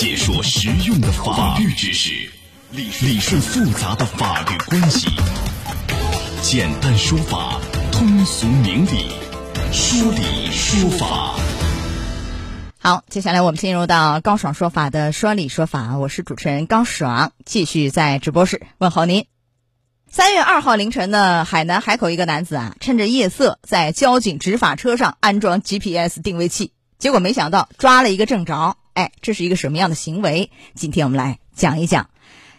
解说实用的法律知识，理理顺复杂的法律关系，简单说法，通俗明理，说理说法。好，接下来我们进入到高爽说法的说理说法，我是主持人高爽，继续在直播室问候您。三月二号凌晨呢，海南海口一个男子啊，趁着夜色在交警执法车上安装 GPS 定位器，结果没想到抓了一个正着。哎，这是一个什么样的行为？今天我们来讲一讲。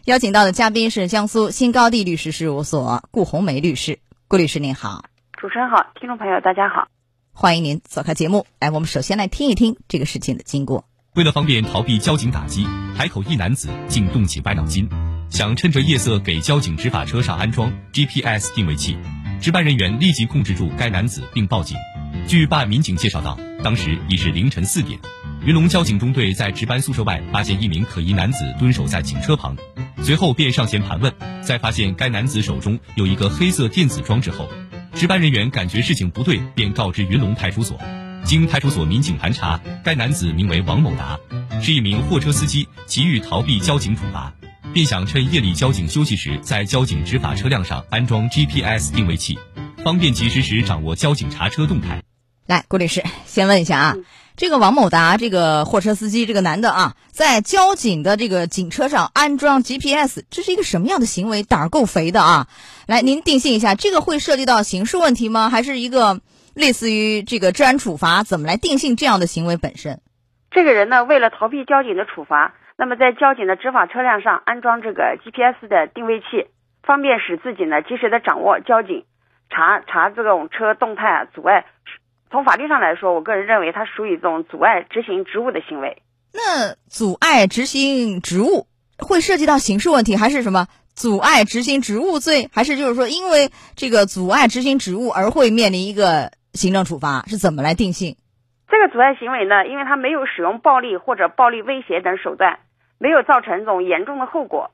邀请到的嘉宾是江苏新高地律师事务所顾红梅律师，顾律师您好。主持人好，听众朋友大家好，欢迎您走开节目。哎，我们首先来听一听这个事情的经过。为了方便逃避交警打击，海口一男子竟动起歪脑筋。想趁着夜色给交警执法车上安装 GPS 定位器，值班人员立即控制住该男子并报警。据办案民警介绍到，当时已是凌晨四点，云龙交警中队在值班宿舍外发现一名可疑男子蹲守在警车旁，随后便上前盘问，在发现该男子手中有一个黑色电子装置后，值班人员感觉事情不对，便告知云龙派出所。经派出所民警盘查，该男子名为王某达，是一名货车司机，急于逃避交警处罚。便想趁夜里交警休息时，在交警执法车辆上安装 GPS 定位器，方便及时时掌握交警查车动态。来，郭律师，先问一下啊，这个王某达，这个货车司机，这个男的啊，在交警的这个警车上安装 GPS，这是一个什么样的行为？胆儿够肥的啊！来，您定性一下，这个会涉及到刑事问题吗？还是一个类似于这个治安处罚？怎么来定性这样的行为本身？这个人呢，为了逃避交警的处罚。那么，在交警的执法车辆上安装这个 GPS 的定位器，方便使自己呢及时的掌握交警查查这种车动态啊，阻碍。从法律上来说，我个人认为它属于一种阻碍执行职务的行为。那阻碍执行职务会涉及到刑事问题，还是什么阻碍执行职务罪？还是就是说，因为这个阻碍执行职务而会面临一个行政处罚？是怎么来定性？这个阻碍行为呢？因为他没有使用暴力或者暴力威胁等手段。没有造成这种严重的后果，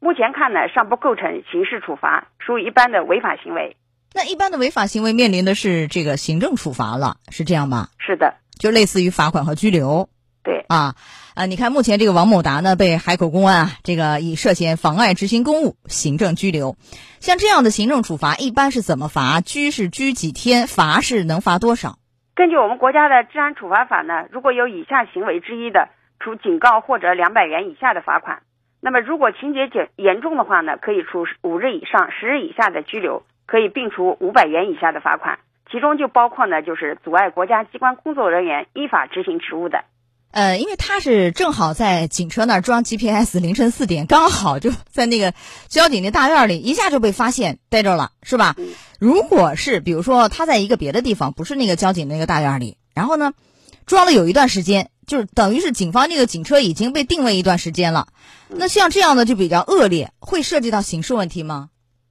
目前看呢尚不构成刑事处罚，属于一般的违法行为。那一般的违法行为面临的是这个行政处罚了，是这样吗？是的，就类似于罚款和拘留。对啊啊！你看，目前这个王某达呢被海口公安啊这个以涉嫌妨碍执行公务行政拘留。像这样的行政处罚一般是怎么罚？拘是拘几天？罚是能罚多少？根据我们国家的治安处罚法呢，如果有以下行为之一的。处警告或者两百元以下的罚款。那么，如果情节严严重的话呢，可以处五日以上十日以下的拘留，可以并处五百元以下的罚款。其中就包括呢，就是阻碍国家机关工作人员依法执行职务的。呃，因为他是正好在警车那儿装 GPS，凌晨四点刚好就在那个交警的大院里，一下就被发现逮着了，是吧？如果是比如说他在一个别的地方，不是那个交警那个大院里，然后呢，装了有一段时间。就是等于是警方那个警车已经被定位一段时间了，那像这样的就比较恶劣，会涉及到刑事问题吗？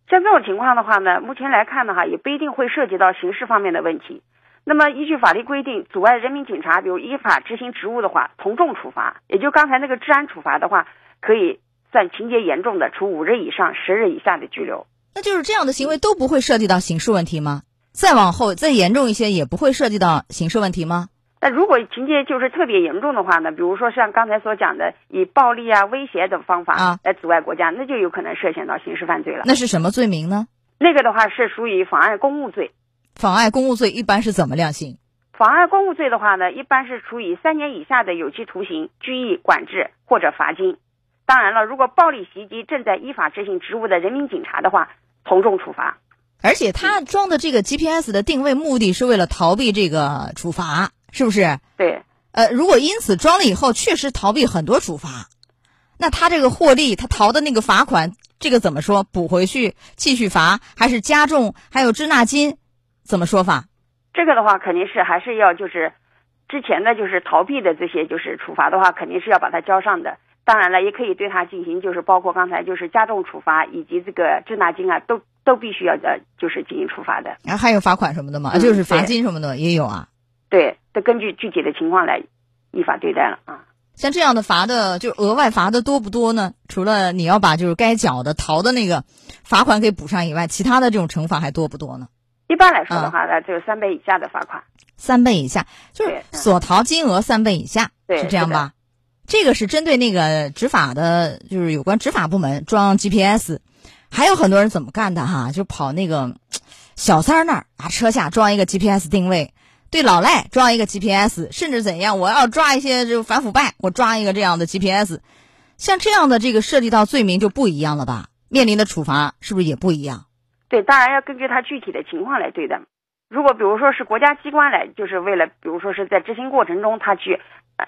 像这种情况的话呢，目前来看的话，也不一定会涉及到刑事方面的问题。那么依据法律规定，阻碍人民警察比如依法执行职务的话，从重处罚。也就刚才那个治安处罚的话，可以算情节严重的，处五日以上十日以下的拘留。那就是这样的行为都不会涉及到刑事问题吗？再往后再严重一些，也不会涉及到刑事问题吗？那如果情节就是特别严重的话呢？比如说像刚才所讲的，以暴力啊、威胁等方法来阻碍国家，那就有可能涉嫌到刑事犯罪了。那是什么罪名呢？那个的话是属于妨碍公务罪。妨碍公务罪一般是怎么量刑？妨碍公务罪的话呢，一般是处以三年以下的有期徒刑、拘役、管制或者罚金。当然了，如果暴力袭击正在依法执行职务的人民警察的话，从重处罚。而且他装的这个 GPS 的定位目的是为了逃避这个处罚。是不是？对，呃，如果因此装了以后确实逃避很多处罚，那他这个获利，他逃的那个罚款，这个怎么说？补回去继续罚，还是加重？还有滞纳金，怎么说法？这个的话，肯定是还是要就是之前的就是逃避的这些就是处罚的话，肯定是要把它交上的。当然了，也可以对他进行就是包括刚才就是加重处罚以及这个滞纳金啊，都都必须要呃就是进行处罚的。然后还有罚款什么的吗？就是罚金什么的也有啊。对，得根据具体的情况来依法对待了啊。像这样的罚的，就额外罚的多不多呢？除了你要把就是该缴的逃的那个罚款给补上以外，其他的这种惩罚还多不多呢？一般来说的话呢，就是三倍以下的罚款。三倍以下，就是所逃金额三倍以下，是这样吧？这个是针对那个执法的，就是有关执法部门装 GPS，还有很多人怎么干的哈，就跑那个小三儿那儿啊，车下装一个 GPS 定位，对老赖装一个 GPS，甚至怎样，我要抓一些就反腐败，我抓一个这样的 GPS，像这样的这个涉及到罪名就不一样了吧？面临的处罚是不是也不一样？对，当然要根据他具体的情况来对待。如果比如说是国家机关来，就是为了比如说是在执行过程中，他去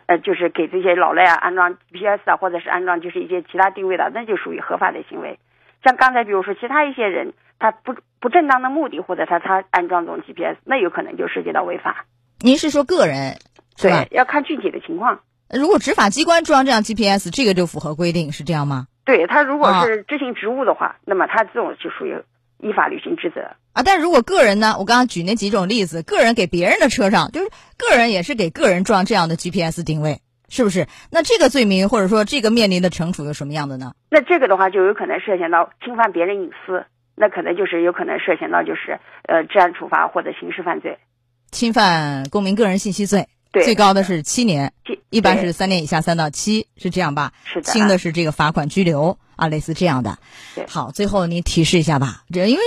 呃就是给这些老赖啊安装 GPS 啊，或者是安装就是一些其他定位的，那就属于合法的行为。像刚才比如说其他一些人，他不不正当的目的，或者他他安装这种 GPS，那有可能就涉及到违法。您是说个人对，？要看具体的情况。如果执法机关装这样 GPS，这个就符合规定，是这样吗？对他如果啊是执行职务的话，那么他这种就属于依法履行职责。啊，但如果个人呢，我刚刚举那几种例子，个人给别人的车上，就是个人也是给个人装这样的 GPS 定位，是不是？那这个罪名或者说这个面临的惩处有什么样的呢？那这个的话就有可能涉嫌到侵犯别人隐私，那可能就是有可能涉嫌到就是呃治安处罚或者刑事犯罪。侵犯公民个人信息罪，对，最高的是七年，这一般是三年以下三到七，是这样吧？是的轻的是这个罚款拘留啊，类似这样的对。好，最后您提示一下吧，这因为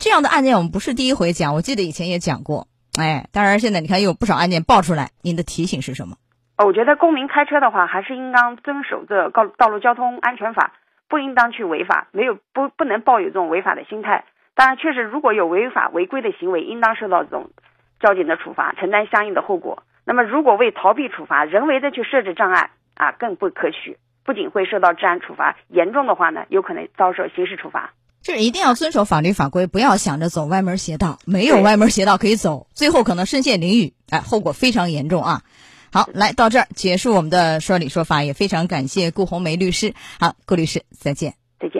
这样的案件我们不是第一回讲，我记得以前也讲过。哎，当然现在你看又有不少案件爆出来，您的提醒是什么？呃我觉得公民开车的话，还是应当遵守这道道路交通安全法，不应当去违法，没有不不能抱有这种违法的心态。当然，确实如果有违法违规的行为，应当受到这种交警的处罚，承担相应的后果。那么，如果为逃避处罚，人为的去设置障碍啊，更不可取，不仅会受到治安处罚，严重的话呢，有可能遭受刑事处罚。就是一定要遵守法律法规，不要想着走歪门邪道，没有歪门邪道可以走，最后可能身陷囹圄，哎，后果非常严重啊！好，来到这儿结束我们的说理说法，也非常感谢顾红梅律师。好，顾律师，再见。再见。